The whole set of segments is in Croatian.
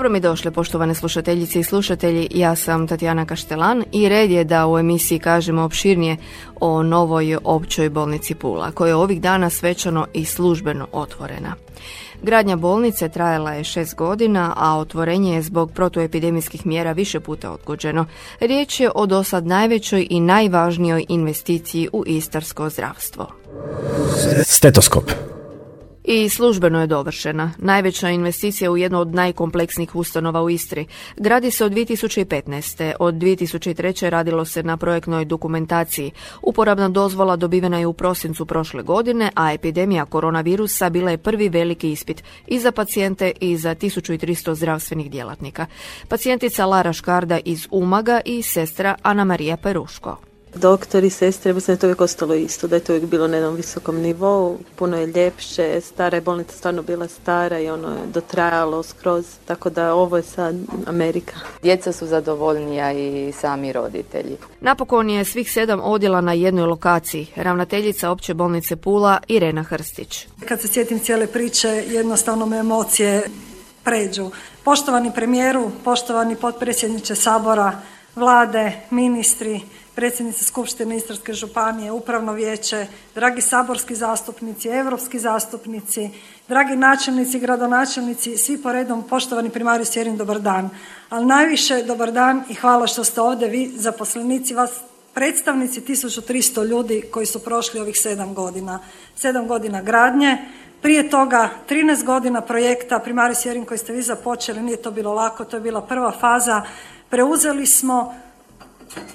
Dobro mi došle, poštovane slušateljice i slušatelji. Ja sam Tatjana Kaštelan i red je da u emisiji kažemo opširnije o novoj općoj bolnici Pula, koja je ovih dana svečano i službeno otvorena. Gradnja bolnice trajala je šest godina, a otvorenje je zbog protuepidemijskih mjera više puta odgođeno. Riječ je o dosad najvećoj i najvažnijoj investiciji u istarsko zdravstvo. Stetoskop. I službeno je dovršena. Najveća investicija u jednu od najkompleksnijih ustanova u Istri. Gradi se od 2015. Od 2003. radilo se na projektnoj dokumentaciji. Uporabna dozvola dobivena je u prosincu prošle godine, a epidemija koronavirusa bila je prvi veliki ispit i za pacijente i za 1300 zdravstvenih djelatnika. Pacijentica Lara Škarda iz Umaga i sestra Ana Marija Peruško doktori, sestre, mislim da je to uvijek ostalo isto, da je to uvijek bilo na jednom visokom nivou, puno je ljepše, stara je bolnica stvarno bila stara i ono je dotrajalo skroz, tako da ovo je sad Amerika. Djeca su zadovoljnija i sami roditelji. Napokon je svih sedam odjela na jednoj lokaciji, ravnateljica opće bolnice Pula Irena Hrstić. Kad se sjetim cijele priče, jednostavno me emocije pređu. Poštovani premijeru, poštovani potpredsjedniče Sabora, vlade, ministri, predsjednica Skupštine Istarske županije, Upravno vijeće, dragi saborski zastupnici, europski zastupnici, dragi načelnici, gradonačelnici, svi po redom, poštovani primari Sjerin, dobar dan. Ali najviše dobar dan i hvala što ste ovdje vi, zaposlenici, vas predstavnici 1300 ljudi koji su prošli ovih sedam godina. Sedam godina gradnje, prije toga 13 godina projekta Primari Sjerin koji ste vi započeli, nije to bilo lako, to je bila prva faza. Preuzeli smo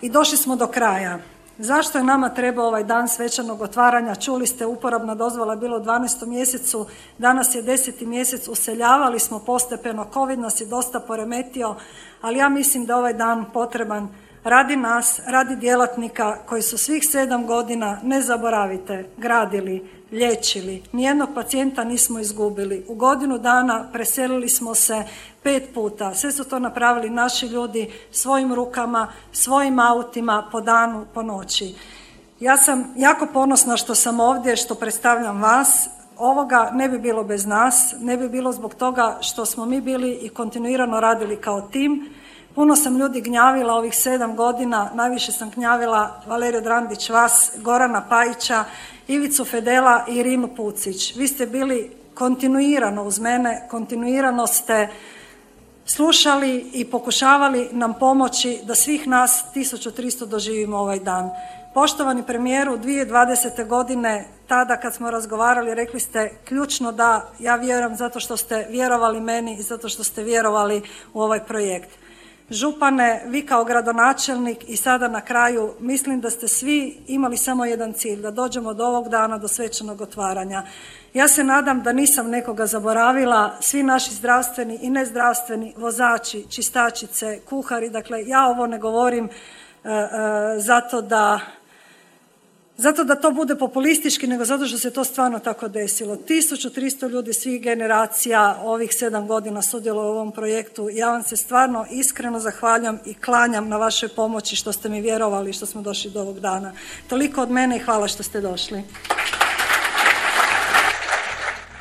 i došli smo do kraja. Zašto je nama trebao ovaj dan svečanog otvaranja? Čuli ste, uporabna dozvola je bilo u 12. mjesecu, danas je 10. mjesec, useljavali smo postepeno, COVID nas je dosta poremetio, ali ja mislim da ovaj dan potreban radi nas, radi djelatnika koji su svih sedam godina, ne zaboravite, gradili, liječili. Nijednog pacijenta nismo izgubili. U godinu dana preselili smo se pet puta. Sve su to napravili naši ljudi svojim rukama, svojim autima, po danu, po noći. Ja sam jako ponosna što sam ovdje, što predstavljam vas. Ovoga ne bi bilo bez nas, ne bi bilo zbog toga što smo mi bili i kontinuirano radili kao tim. Puno sam ljudi gnjavila ovih sedam godina, najviše sam gnjavila Valeriju Drandić, vas, Gorana Pajića, Ivicu Fedela i Rinu Pucić. Vi ste bili kontinuirano uz mene, kontinuirano ste slušali i pokušavali nam pomoći da svih nas 1300 doživimo ovaj dan. Poštovani premijeru, 2020. godine, tada kad smo razgovarali, rekli ste ključno da ja vjerujem zato što ste vjerovali meni i zato što ste vjerovali u ovaj projekt. Župane, vi kao gradonačelnik i sada na kraju mislim da ste svi imali samo jedan cilj, da dođemo do ovog dana, do svečanog otvaranja. Ja se nadam da nisam nekoga zaboravila, svi naši zdravstveni i nezdravstveni vozači, čistačice, kuhari, dakle ja ovo ne govorim e, e, zato da zato da to bude populistički, nego zato što se to stvarno tako desilo. 1300 ljudi svih generacija ovih sedam godina sudjelo u ovom projektu. Ja vam se stvarno iskreno zahvaljam i klanjam na vašoj pomoći što ste mi vjerovali što smo došli do ovog dana. Toliko od mene i hvala što ste došli.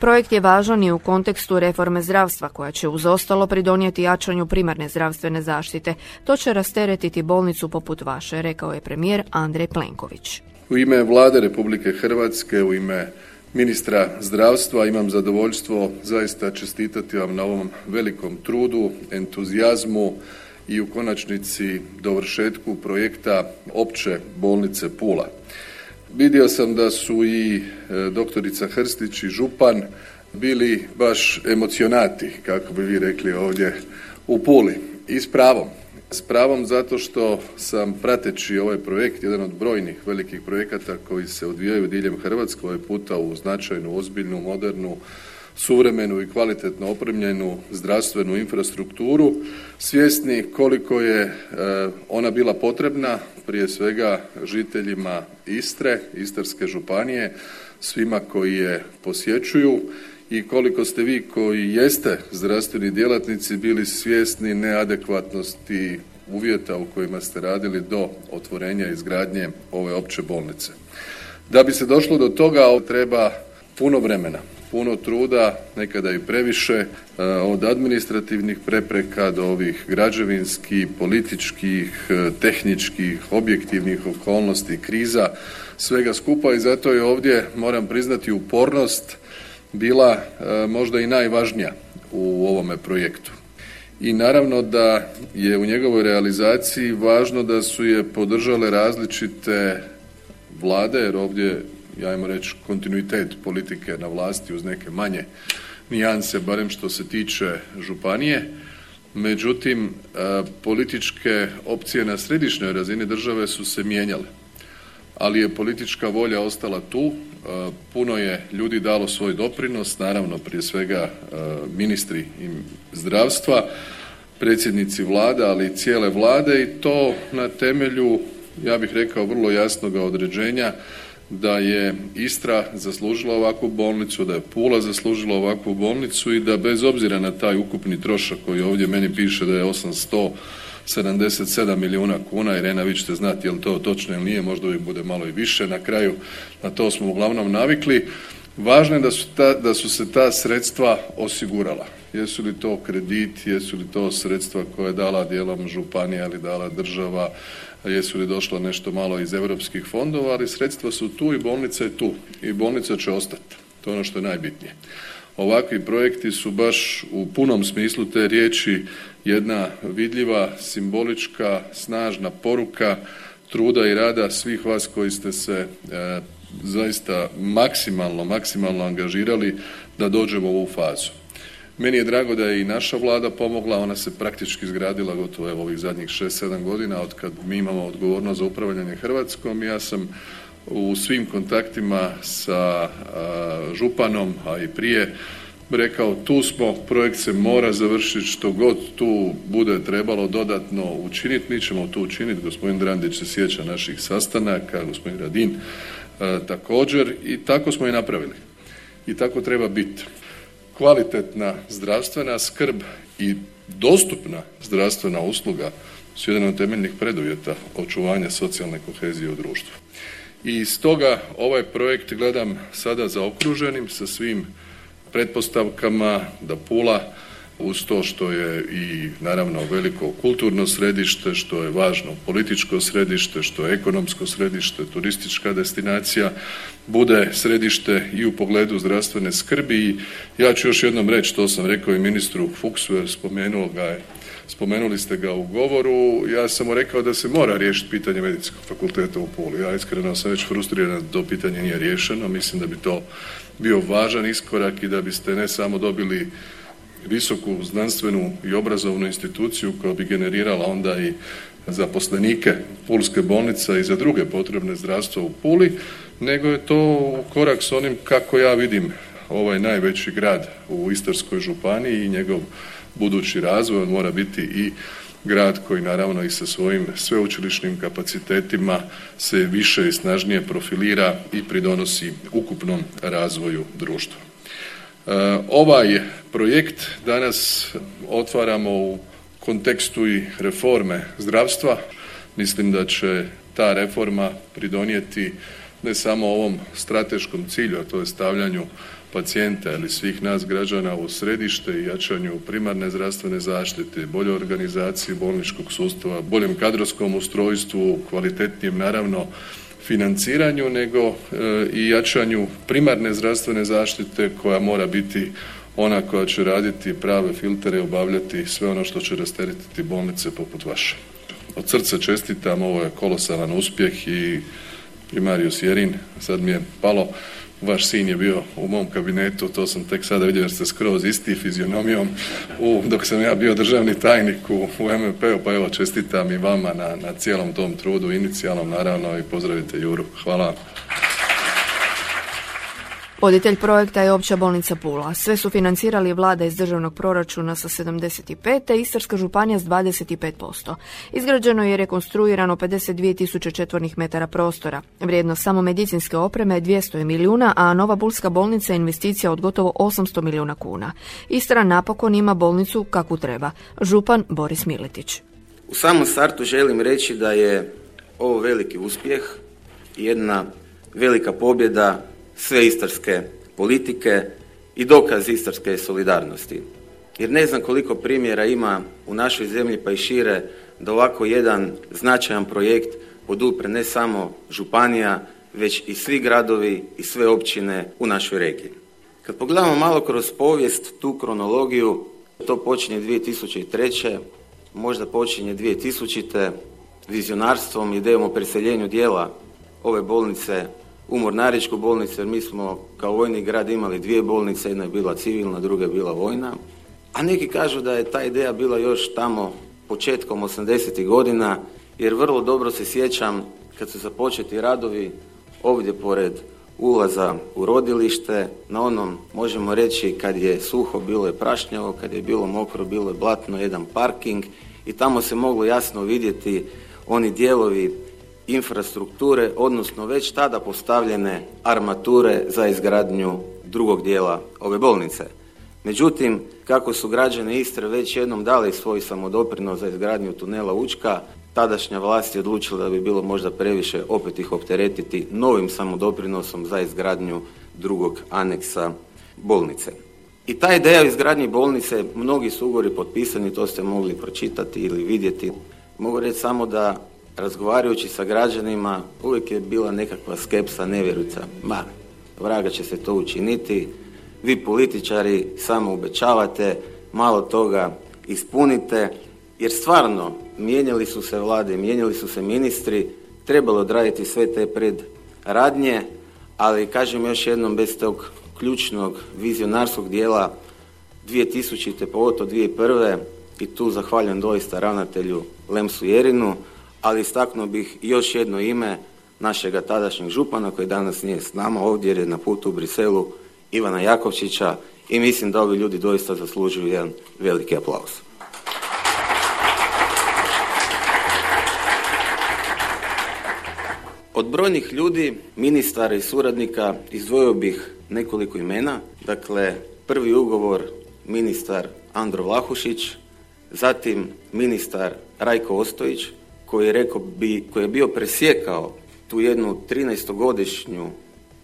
Projekt je važan i u kontekstu reforme zdravstva koja će uz ostalo pridonijeti jačanju primarne zdravstvene zaštite. To će rasteretiti bolnicu poput vaše, rekao je premijer Andrej Plenković. U ime Vlade Republike Hrvatske, u ime ministra zdravstva imam zadovoljstvo zaista čestitati vam na ovom velikom trudu, entuzijazmu i u konačnici dovršetku projekta opće bolnice Pula. Vidio sam da su i e, doktorica Hrstić i župan bili baš emocionati, kako bi vi rekli ovdje u Puli. I s pravom. S pravom zato što sam prateći ovaj projekt, jedan od brojnih velikih projekata koji se odvijaju diljem Hrvatske, ovaj puta u značajnu, ozbiljnu, modernu, suvremenu i kvalitetno opremljenu zdravstvenu infrastrukturu, svjesni koliko je e, ona bila potrebna prije svega žiteljima Istre, Istarske županije, svima koji je posjećuju i koliko ste vi koji jeste zdravstveni djelatnici bili svjesni neadekvatnosti uvjeta u kojima ste radili do otvorenja izgradnje ove opće bolnice. Da bi se došlo do toga treba puno vremena, puno truda, nekada i previše, e, od administrativnih prepreka do ovih građevinskih, političkih, e, tehničkih, objektivnih okolnosti, kriza, svega skupa i zato je ovdje, moram priznati, upornost bila e, možda i najvažnija u ovome projektu. I naravno da je u njegovoj realizaciji važno da su je podržale različite vlade, jer ovdje ajmo reći, kontinuitet politike na vlasti uz neke manje nijanse, barem što se tiče županije. Međutim, e, političke opcije na središnjoj razini države su se mijenjale, ali je politička volja ostala tu. E, puno je ljudi dalo svoj doprinos, naravno prije svega e, ministri zdravstva, predsjednici vlada, ali i cijele vlade i to na temelju, ja bih rekao, vrlo jasnog određenja da je Istra zaslužila ovakvu bolnicu, da je Pula zaslužila ovakvu bolnicu i da bez obzira na taj ukupni trošak koji ovdje meni piše da je 877 milijuna kuna, Irena vi ćete znati je li to točno ili nije, možda uvijek bude malo i više, na kraju na to smo uglavnom navikli. Važno je da su, da su se ta sredstva osigurala. Jesu li to kredit, jesu li to sredstva koje je dala dijelom županija ili dala država, jesu li došla nešto malo iz europskih fondova, ali sredstva su tu i bolnica je tu i bolnica će ostati. To je ono što je najbitnije. Ovakvi projekti su baš u punom smislu te riječi jedna vidljiva, simbolička, snažna poruka truda i rada svih vas koji ste se e, zaista maksimalno, maksimalno angažirali da dođemo u ovu fazu. Meni je drago da je i naša vlada pomogla, ona se praktički izgradila gotovo evo ovih zadnjih 6-7 godina od kad mi imamo odgovornost za upravljanje Hrvatskom. Ja sam u svim kontaktima sa županom, a i prije rekao tu smo, projekt se mora završiti, što god tu bude trebalo dodatno učiniti, mi ćemo to učiniti, gospodin Drandić se sjeća naših sastanaka, gospodin Radin također i tako smo i napravili. I tako treba biti kvalitetna zdravstvena skrb i dostupna zdravstvena usluga su jedan od temeljnih preduvjeta očuvanja socijalne kohezije u društvu. I stoga ovaj projekt gledam sada zaokruženim sa svim pretpostavkama da Pula uz to što je i naravno veliko kulturno središte, što je važno političko središte, što je ekonomsko središte, turistička destinacija, bude središte i u pogledu zdravstvene skrbi. Ja ću još jednom reći, to sam rekao i ministru Fuksu jer spomenuo ga je Spomenuli ste ga u govoru, ja sam mu rekao da se mora riješiti pitanje medicinskog fakulteta u Puli. Ja iskreno sam već frustriran da to pitanje nije riješeno, mislim da bi to bio važan iskorak i da biste ne samo dobili visoku znanstvenu i obrazovnu instituciju koja bi generirala onda i zaposlenike Pulske bolnice i za druge potrebne zdravstva u Puli, nego je to korak s onim kako ja vidim ovaj najveći grad u Istarskoj županiji i njegov budući razvoj. On mora biti i grad koji naravno i sa svojim sveučilišnim kapacitetima se više i snažnije profilira i pridonosi ukupnom razvoju društva. E, ovaj projekt danas otvaramo u kontekstu i reforme zdravstva. Mislim da će ta reforma pridonijeti ne samo ovom strateškom cilju, a to je stavljanju pacijenta ili svih nas građana u središte i jačanju primarne zdravstvene zaštite, boljoj organizaciji bolničkog sustava, boljem kadrovskom ustrojstvu, kvalitetnijem naravno financiranju nego e, i jačanju primarne zdravstvene zaštite koja mora biti ona koja će raditi prave filtere i obavljati sve ono što će rasteretiti bolnice poput vaše. Od srca čestitam, ovo je kolosalan uspjeh i primarius Jerin, sad mi je palo vaš sin je bio u mom kabinetu, to sam tek sada vidio jer ste skroz isti fizionomijom u, dok sam ja bio državni tajnik u, u MMP-u, pa evo čestitam i vama na, na cijelom tom trudu, inicijalnom naravno i pozdravite Juru. Hvala. Voditelj projekta je Opća bolnica Pula. Sve su financirali vlada iz državnog proračuna sa 75, te Istarska županija s 25%. Izgrađeno je rekonstruirano 52 tisuće četvornih metara prostora. Vrijednost samo medicinske opreme je 200 milijuna, a Nova Bulska bolnica je investicija od gotovo 800 milijuna kuna. Istra napokon ima bolnicu kakvu treba. Župan Boris Miletić. U samom startu želim reći da je ovo veliki uspjeh i jedna velika pobjeda sve istarske politike i dokaz istarske solidarnosti. Jer ne znam koliko primjera ima u našoj zemlji pa i šire da ovako jedan značajan projekt podupre ne samo županija, već i svi gradovi i sve općine u našoj regiji. Kad pogledamo malo kroz povijest, tu kronologiju, to počinje 2003. možda počinje 2000. vizionarstvom, idejom o preseljenju dijela ove bolnice u Mornaričku bolnicu, jer mi smo kao vojni grad imali dvije bolnice, jedna je bila civilna, druga je bila vojna. A neki kažu da je ta ideja bila još tamo početkom 80. godina, jer vrlo dobro se sjećam kad su započeti radovi ovdje pored ulaza u rodilište, na onom možemo reći kad je suho bilo je prašnjavo, kad je bilo mokro bilo je blatno, jedan parking i tamo se moglo jasno vidjeti oni dijelovi infrastrukture, odnosno već tada postavljene armature za izgradnju drugog dijela ove bolnice. Međutim, kako su građani Istre već jednom dali svoj samodoprinos za izgradnju tunela Učka, tadašnja vlast je odlučila da bi bilo možda previše opet ih opteretiti novim samodoprinosom za izgradnju drugog aneksa bolnice. I ta ideja o izgradnji bolnice, mnogi su ugovori potpisani, to ste mogli pročitati ili vidjeti. Mogu reći samo da razgovarajući sa građanima uvijek je bila nekakva skepsa, nevjerujuća. Ma, vraga će se to učiniti, vi političari samo obećavate, malo toga ispunite, jer stvarno mijenjali su se vlade, mijenjali su se ministri, trebalo odraditi sve te predradnje, ali kažem još jednom, bez tog ključnog vizionarskog dijela 2000. pogotovo 2001. i tu zahvaljujem doista ravnatelju Lemsu Jerinu, ali istaknuo bih još jedno ime našega tadašnjeg župana koji danas nije s nama ovdje jer je na putu u Briselu Ivana Jakovčića i mislim da ovi ljudi doista zaslužuju jedan veliki aplauz. Od brojnih ljudi, ministara i suradnika izdvojio bih nekoliko imena. Dakle, prvi ugovor ministar Andro Vlahušić, zatim ministar Rajko Ostojić, koji je, rekao bi, koji je bio presjekao tu jednu 13-godišnju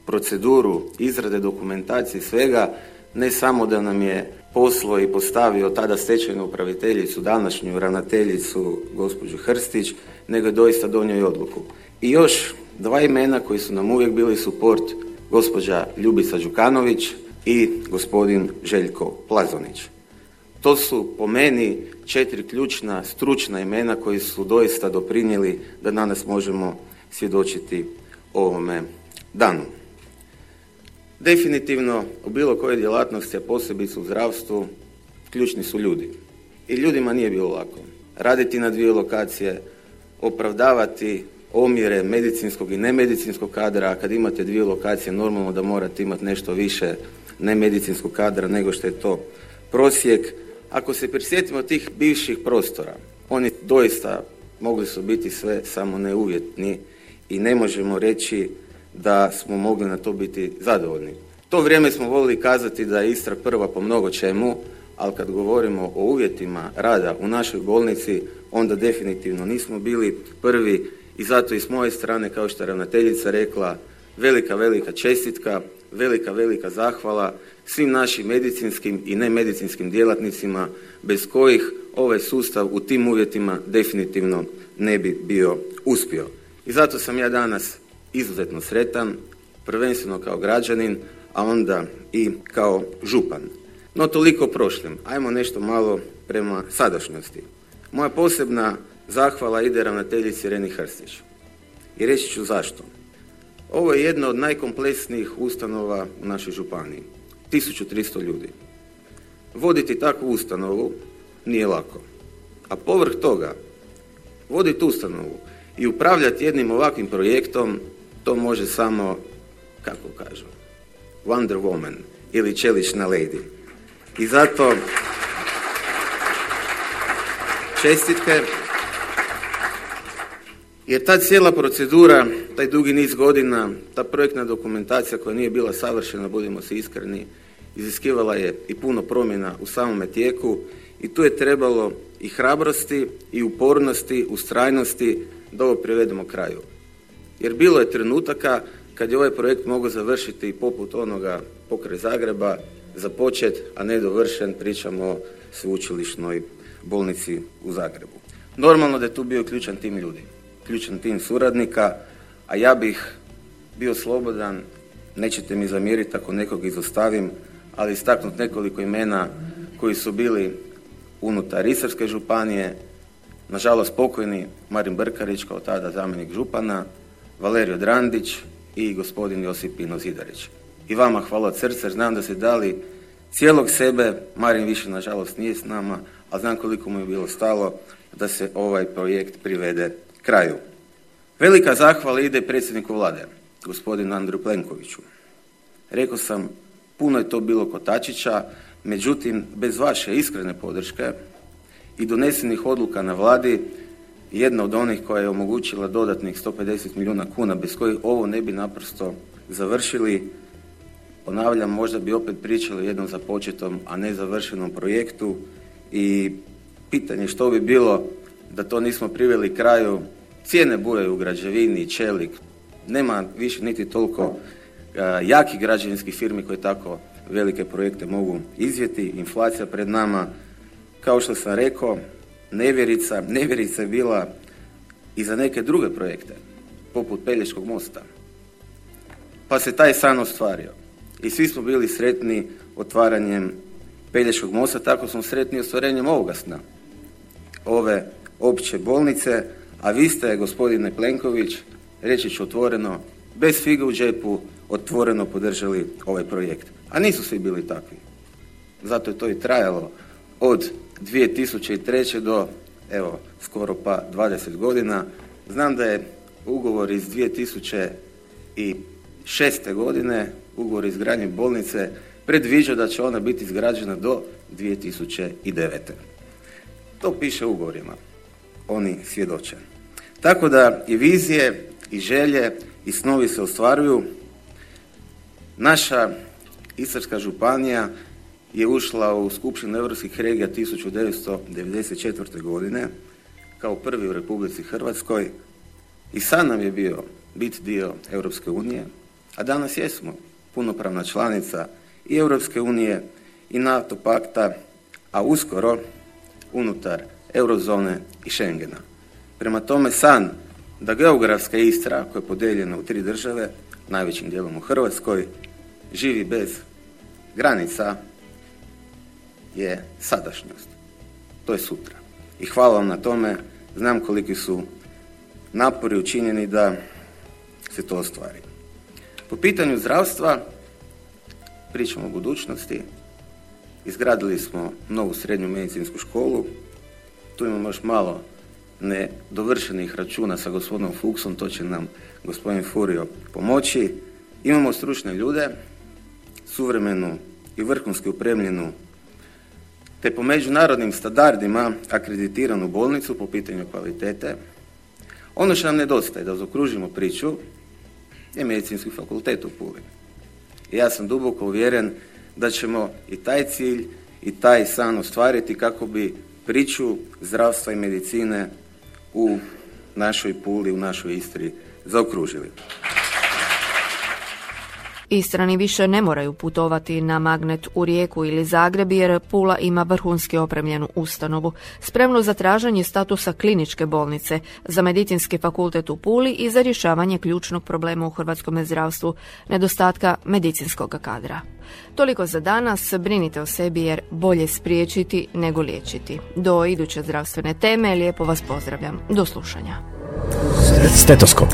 proceduru izrade dokumentacije svega, ne samo da nam je poslo i postavio tada stečajnu upraviteljicu, današnju ravnateljicu gospođu Hrstić, nego je doista donio i odluku. I još dva imena koji su nam uvijek bili suport, gospođa Ljubica Đukanović i gospodin Željko Plazonić. To su po meni četiri ključna stručna imena koji su doista doprinijeli da danas možemo svjedočiti ovome danu. Definitivno u bilo kojoj djelatnosti, a posebice u zdravstvu, ključni su ljudi. I ljudima nije bilo lako. Raditi na dvije lokacije, opravdavati omjere medicinskog i nemedicinskog kadra, a kad imate dvije lokacije normalno da morate imati nešto više nemedicinskog kadra nego što je to prosjek. Ako se prisjetimo tih bivših prostora, oni doista mogli su biti sve samo neuvjetni i ne možemo reći da smo mogli na to biti zadovoljni. To vrijeme smo volili kazati da je Istra prva po mnogo čemu, ali kad govorimo o uvjetima rada u našoj bolnici, onda definitivno nismo bili prvi i zato i s moje strane, kao što je ravnateljica rekla, velika, velika čestitka, velika, velika zahvala svim našim medicinskim i nemedicinskim djelatnicima bez kojih ovaj sustav u tim uvjetima definitivno ne bi bio uspio. I zato sam ja danas izuzetno sretan, prvenstveno kao građanin, a onda i kao župan. No toliko prošlim. Ajmo nešto malo prema sadašnjosti. Moja posebna zahvala ide ravnateljici Reni Hrstić. I reći ću zašto. Ovo je jedna od najkompleksnijih ustanova u našoj županiji. 1300 ljudi. Voditi takvu ustanovu nije lako. A povrh toga, voditi ustanovu i upravljati jednim ovakvim projektom, to može samo, kako kažu, Wonder Woman ili čelična lady. I zato čestitke, jer ta cijela procedura, taj dugi niz godina, ta projektna dokumentacija koja nije bila savršena, budemo se iskreni, iziskivala je i puno promjena u samome tijeku i tu je trebalo i hrabrosti i upornosti, ustrajnosti da ovo privedemo kraju. Jer bilo je trenutaka kad je ovaj projekt mogao završiti poput onoga pokraj Zagreba, započet, a ne dovršen, pričamo o sveučilišnoj bolnici u Zagrebu. Normalno da je tu bio ključan tim ljudi, ključan tim suradnika, a ja bih bio slobodan, nećete mi zamjeriti ako nekog izostavim, ali istaknut nekoliko imena koji su bili unutar Istarske županije, nažalost pokojni Marin Brkarić kao tada zamjenik župana, Valerio Drandić i gospodin Josip Pino Zidarić. I vama hvala od srca, znam da ste dali cijelog sebe, Marin više nažalost nije s nama, a znam koliko mu je bilo stalo da se ovaj projekt privede kraju. Velika zahvala ide predsjedniku vlade, gospodinu Andru Plenkoviću. Rekao sam, puno je to bilo kotačića, međutim, bez vaše iskrene podrške i donesenih odluka na vladi, jedna od onih koja je omogućila dodatnih 150 milijuna kuna, bez kojih ovo ne bi naprosto završili, ponavljam, možda bi opet pričali o jednom započetom, a ne završenom projektu i pitanje što bi bilo da to nismo priveli kraju, cijene bujaju u građevini, čelik, nema više niti toliko jakih građevinskih firmi koje tako velike projekte mogu izvjeti, inflacija pred nama, kao što sam rekao, nevjerica, nevjerica je bila i za neke druge projekte, poput Pelješkog mosta. Pa se taj san ostvario. I svi smo bili sretni otvaranjem Pelješkog mosta, tako smo sretni ostvarenjem ovoga sna. Ove opće bolnice, a vi ste, gospodine Plenković, reći ću otvoreno, bez figa u džepu, otvoreno podržali ovaj projekt. A nisu svi bili takvi. Zato je to i trajalo od 2003. do, evo, skoro pa 20 godina. Znam da je ugovor iz 2006. godine, ugovor iz izgradnje bolnice, predviđa da će ona biti izgrađena do 2009. To piše u ugovorima. Oni svjedoče. Tako da i vizije, i želje, i snovi se ostvaruju. Naša Istarska županija je ušla u Skupštinu europskih regija 1994. godine kao prvi u Republici Hrvatskoj i sad nam je bio bit dio Europske unije, a danas jesmo punopravna članica i Europske unije i NATO pakta, a uskoro unutar eurozone i Schengena. Prema tome san da geografska Istra koja je podeljena u tri države, najvećim dijelom u Hrvatskoj, živi bez granica je sadašnjost. To je sutra. I hvala vam na tome. Znam koliki su napori učinjeni da se to ostvari. Po pitanju zdravstva, pričamo o budućnosti, izgradili smo novu srednju medicinsku školu, tu imamo još malo nedovršenih računa sa gospodinom Fuksom, to će nam gospodin Furio pomoći. Imamo stručne ljude, suvremenu i vrhunski upremljenu te po međunarodnim standardima akreditiranu bolnicu po pitanju kvalitete. Ono što nam nedostaje da zaokružimo priču je medicinski fakultet u Puli. I ja sam duboko uvjeren da ćemo i taj cilj i taj san ostvariti kako bi priču zdravstva i medicine u našoj Puli, u našoj Istri zaokružili. Istrani više ne moraju putovati na magnet u Rijeku ili Zagreb jer Pula ima vrhunski opremljenu ustanovu, spremnu za traženje statusa kliničke bolnice, za medicinski fakultet u Puli i za rješavanje ključnog problema u hrvatskom zdravstvu, nedostatka medicinskog kadra. Toliko za danas, brinite o sebi jer bolje spriječiti nego liječiti. Do iduće zdravstvene teme, lijepo vas pozdravljam. Do slušanja. Stetoskop.